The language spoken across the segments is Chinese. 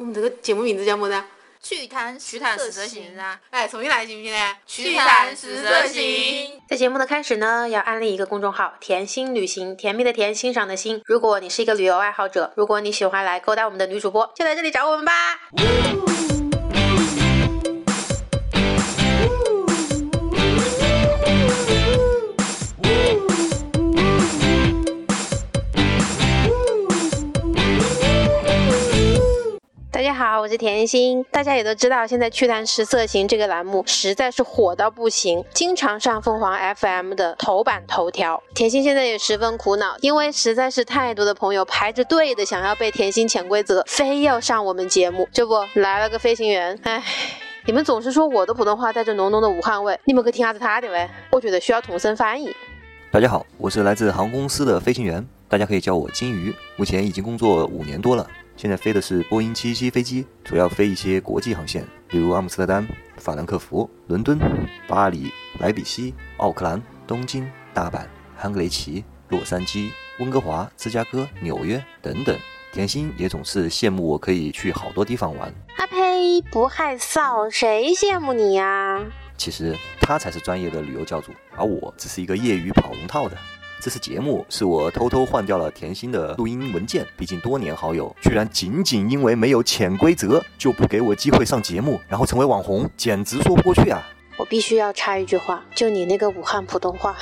我们这个节目名字叫么子？趣谈趣谈十则行啊！哎，重新来行不行呢？趣谈十则行。在节目的开始呢，要安利一个公众号“甜心旅行”，甜蜜的甜，欣赏的欣。如果你是一个旅游爱好者，如果你喜欢来勾搭我们的女主播，就来这里找我们吧。大好，我是甜心。大家也都知道，现在趣谈十色行这个栏目实在是火到不行，经常上凤凰 FM 的头版头条。甜心现在也十分苦恼，因为实在是太多的朋友排着队的想要被甜心潜规则，非要上我们节目。这不来了个飞行员，唉，你们总是说我的普通话带着浓浓的武汉味，你们可听下子他的呗？我觉得需要同声翻译。大家好，我是来自航空公司的飞行员，大家可以叫我金鱼。目前已经工作五年多了。现在飞的是波音777飞机，主要飞一些国际航线，比如阿姆斯特丹、法兰克福、伦敦、巴黎、莱比锡、奥克兰、东京、大阪、汉格雷奇、洛杉矶、温哥华、芝加哥、纽约等等。甜心也总是羡慕我可以去好多地方玩。阿呸，不害臊，谁羡慕你呀？其实他才是专业的旅游教主，而我只是一个业余跑龙套的。这次节目是我偷偷换掉了甜心的录音文件，毕竟多年好友，居然仅仅因为没有潜规则就不给我机会上节目，然后成为网红，简直说不过去啊！我必须要插一句话，就你那个武汉普通话，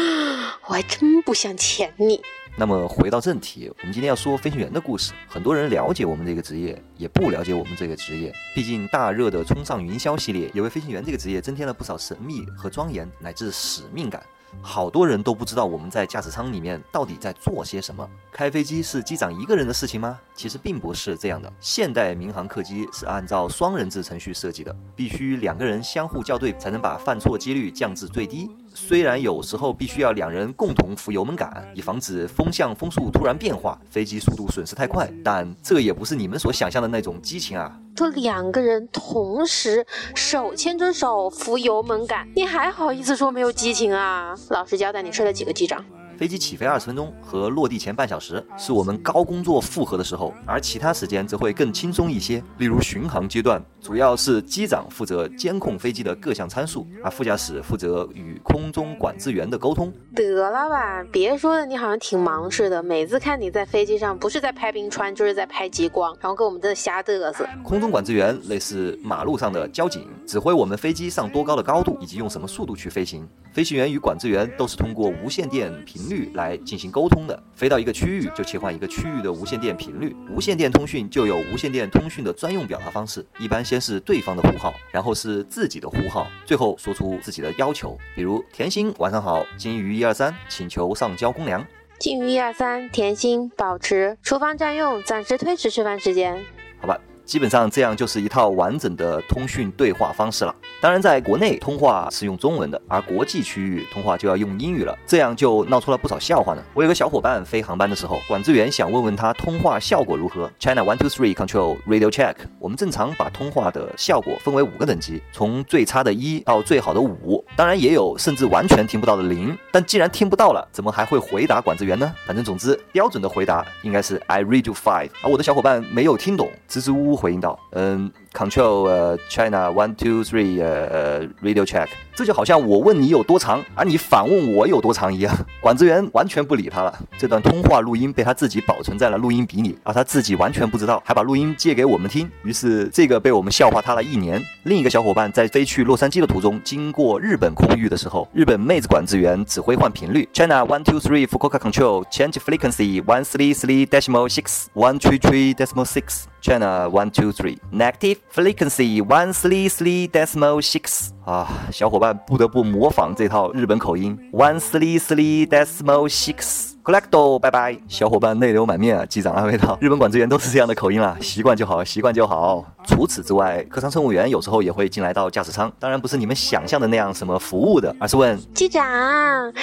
我还真不想潜你。那么回到正题，我们今天要说飞行员的故事。很多人了解我们这个职业，也不了解我们这个职业。毕竟大热的冲上云霄系列，也为飞行员这个职业增添了不少神秘和庄严，乃至使命感。好多人都不知道我们在驾驶舱里面到底在做些什么。开飞机是机长一个人的事情吗？其实并不是这样的。现代民航客机是按照双人制程序设计的，必须两个人相互校对，才能把犯错几率降至最低。虽然有时候必须要两人共同扶油门杆，以防止风向风速突然变化，飞机速度损失太快，但这也不是你们所想象的那种激情啊！这两个人同时手牵着手扶油门杆，你还好意思说没有激情啊？老实交代，你睡了几个机长？飞机起飞二十分钟和落地前半小时是我们高工作负荷的时候，而其他时间则会更轻松一些。例如巡航阶段，主要是机长负责监控飞机的各项参数，而副驾驶负责与空中管制员的沟通。得了吧，别说的你好像挺忙似的。每次看你在飞机上，不是在拍冰川，就是在拍极光，然后跟我们这瞎嘚瑟。空中管制员类似马路上的交警，指挥我们飞机上多高的高度以及用什么速度去飞行。飞行员与管制员都是通过无线电频率来进行沟通的。飞到一个区域就切换一个区域的无线电频率。无线电通讯就有无线电通讯的专用表达方式，一般先是对方的呼号，然后是自己的呼号，最后说出自己的要求，比如甜心晚上好，金鱼一二三，请求上交公粮。金鱼一二三，甜心保持厨房占用，暂时推迟吃饭时间。好吧。基本上这样就是一套完整的通讯对话方式了。当然，在国内通话是用中文的，而国际区域通话就要用英语了，这样就闹出了不少笑话呢。我有个小伙伴飞航班的时候，管制员想问问他通话效果如何。China one two three control radio check。我们正常把通话的效果分为五个等级，从最差的一到最好的五，当然也有甚至完全听不到的零。但既然听不到了，怎么还会回答管制员呢？反正总之，标准的回答应该是 I read you five。而我的小伙伴没有听懂，支支吾吾。回应道：“嗯，Control，呃，China one two three，呃，Radio check。这就好像我问你有多长，而你反问我有多长一样。管制员完全不理他了。这段通话录音被他自己保存在了录音笔里，而他自己完全不知道，还把录音借给我们听。于是这个被我们笑话他了一年。另一个小伙伴在飞去洛杉矶的途中，经过日本空域的时候，日本妹子管制员指挥换频率：China one two three Fukuoka Control change frequency one three three decimal six one three three decimal six。” China one two three negative frequency one three three decimal six. 啊，小伙伴不得不模仿这套日本口音 one three three decimal six。Collecto，拜拜！小伙伴泪流满面啊！机长安慰道：“日本管制员都是这样的口音啦，习惯就好，习惯就好。”除此之外，客舱乘务员有时候也会进来到驾驶舱，当然不是你们想象的那样什么服务的，而是问机长：“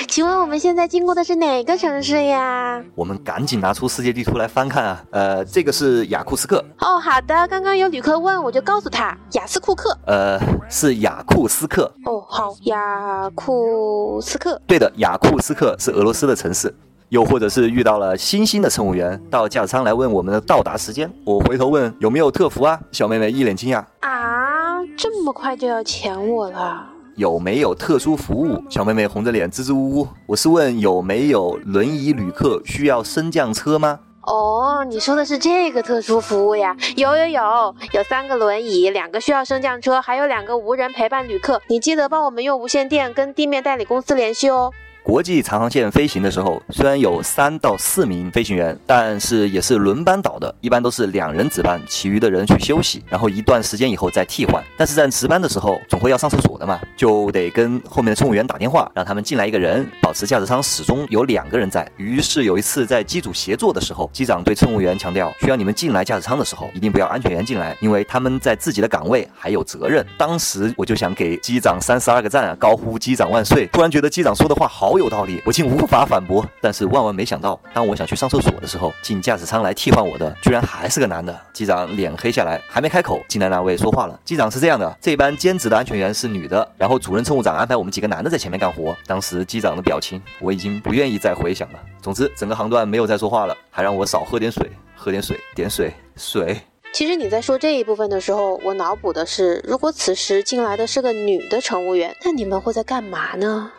请问我们现在经过的是哪个城市呀？”我们赶紧拿出世界地图来翻看啊！呃，这个是雅库斯克。哦，好的，刚刚有旅客问，我就告诉他雅斯库克。呃，是雅库斯克。哦，好，雅库斯克。对的，雅库斯克是俄罗斯的城市。又或者是遇到了新兴的乘务员到驾驶舱来问我们的到达时间，我回头问有没有特服啊？小妹妹一脸惊讶啊，这么快就要抢我了？有没有特殊服务？小妹妹红着脸支支吾吾。我是问有没有轮椅旅客需要升降车吗？哦，你说的是这个特殊服务呀？有有有，有三个轮椅，两个需要升降车，还有两个无人陪伴旅客。你记得帮我们用无线电跟地面代理公司联系哦。国际长航线飞行的时候，虽然有三到四名飞行员，但是也是轮班倒的，一般都是两人值班，其余的人去休息，然后一段时间以后再替换。但是在值班的时候，总会要上厕所的嘛，就得跟后面的乘务员打电话，让他们进来一个人，保持驾驶舱始终有两个人在。于是有一次在机组协作的时候，机长对乘务员强调，需要你们进来驾驶舱的时候，一定不要安全员进来，因为他们在自己的岗位还有责任。当时我就想给机长三十二个赞啊，高呼机长万岁！突然觉得机长说的话好有道理，我竟无。法反驳，但是万万没想到，当我想去上厕所的时候，进驾驶舱来替换我的，居然还是个男的。机长脸黑下来，还没开口，进来那位说话了：“机长是这样的，这班兼职的安全员是女的，然后主任乘务长安排我们几个男的在前面干活。”当时机长的表情，我已经不愿意再回想了。总之，整个航段没有再说话了，还让我少喝点水，喝点水，点水，水。其实你在说这一部分的时候，我脑补的是，如果此时进来的是个女的乘务员，那你们会在干嘛呢？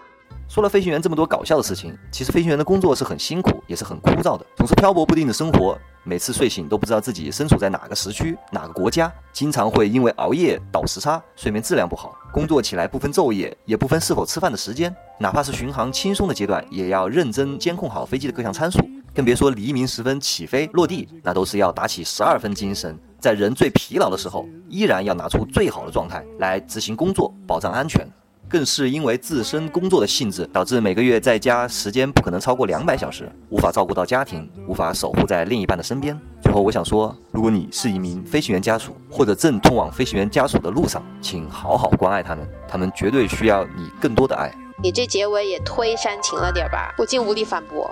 说了飞行员这么多搞笑的事情，其实飞行员的工作是很辛苦，也是很枯燥的，总是漂泊不定的生活，每次睡醒都不知道自己身处在哪个时区、哪个国家，经常会因为熬夜倒时差，睡眠质量不好，工作起来不分昼夜，也不分是否吃饭的时间，哪怕是巡航轻松的阶段，也要认真监控好飞机的各项参数，更别说黎明时分起飞落地，那都是要打起十二分精神，在人最疲劳的时候，依然要拿出最好的状态来执行工作，保障安全。更是因为自身工作的性质，导致每个月在家时间不可能超过两百小时，无法照顾到家庭，无法守护在另一半的身边。最后，我想说，如果你是一名飞行员家属，或者正通往飞行员家属的路上，请好好关爱他们，他们绝对需要你更多的爱。你这结尾也忒煽情了点吧？我竟无力反驳。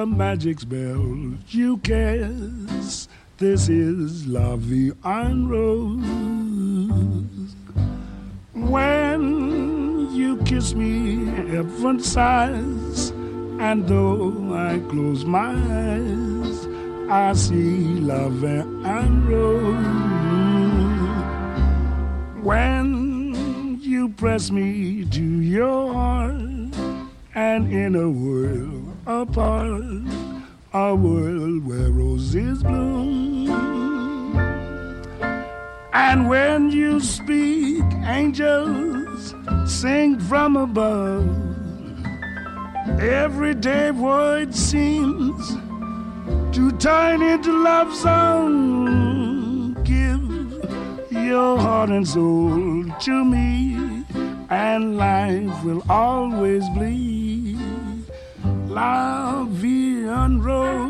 The magic spell you cast. This is La Vie en Rose. When you kiss me, heaven sighs, and though I close my eyes, I see Vie en Rose. When you press me to your heart, and in a world apart, a world where roses bloom. And when you speak, angels sing from above. Everyday word seems to turn into love song. Give your heart and soul to me, and life will always bleed love Vie.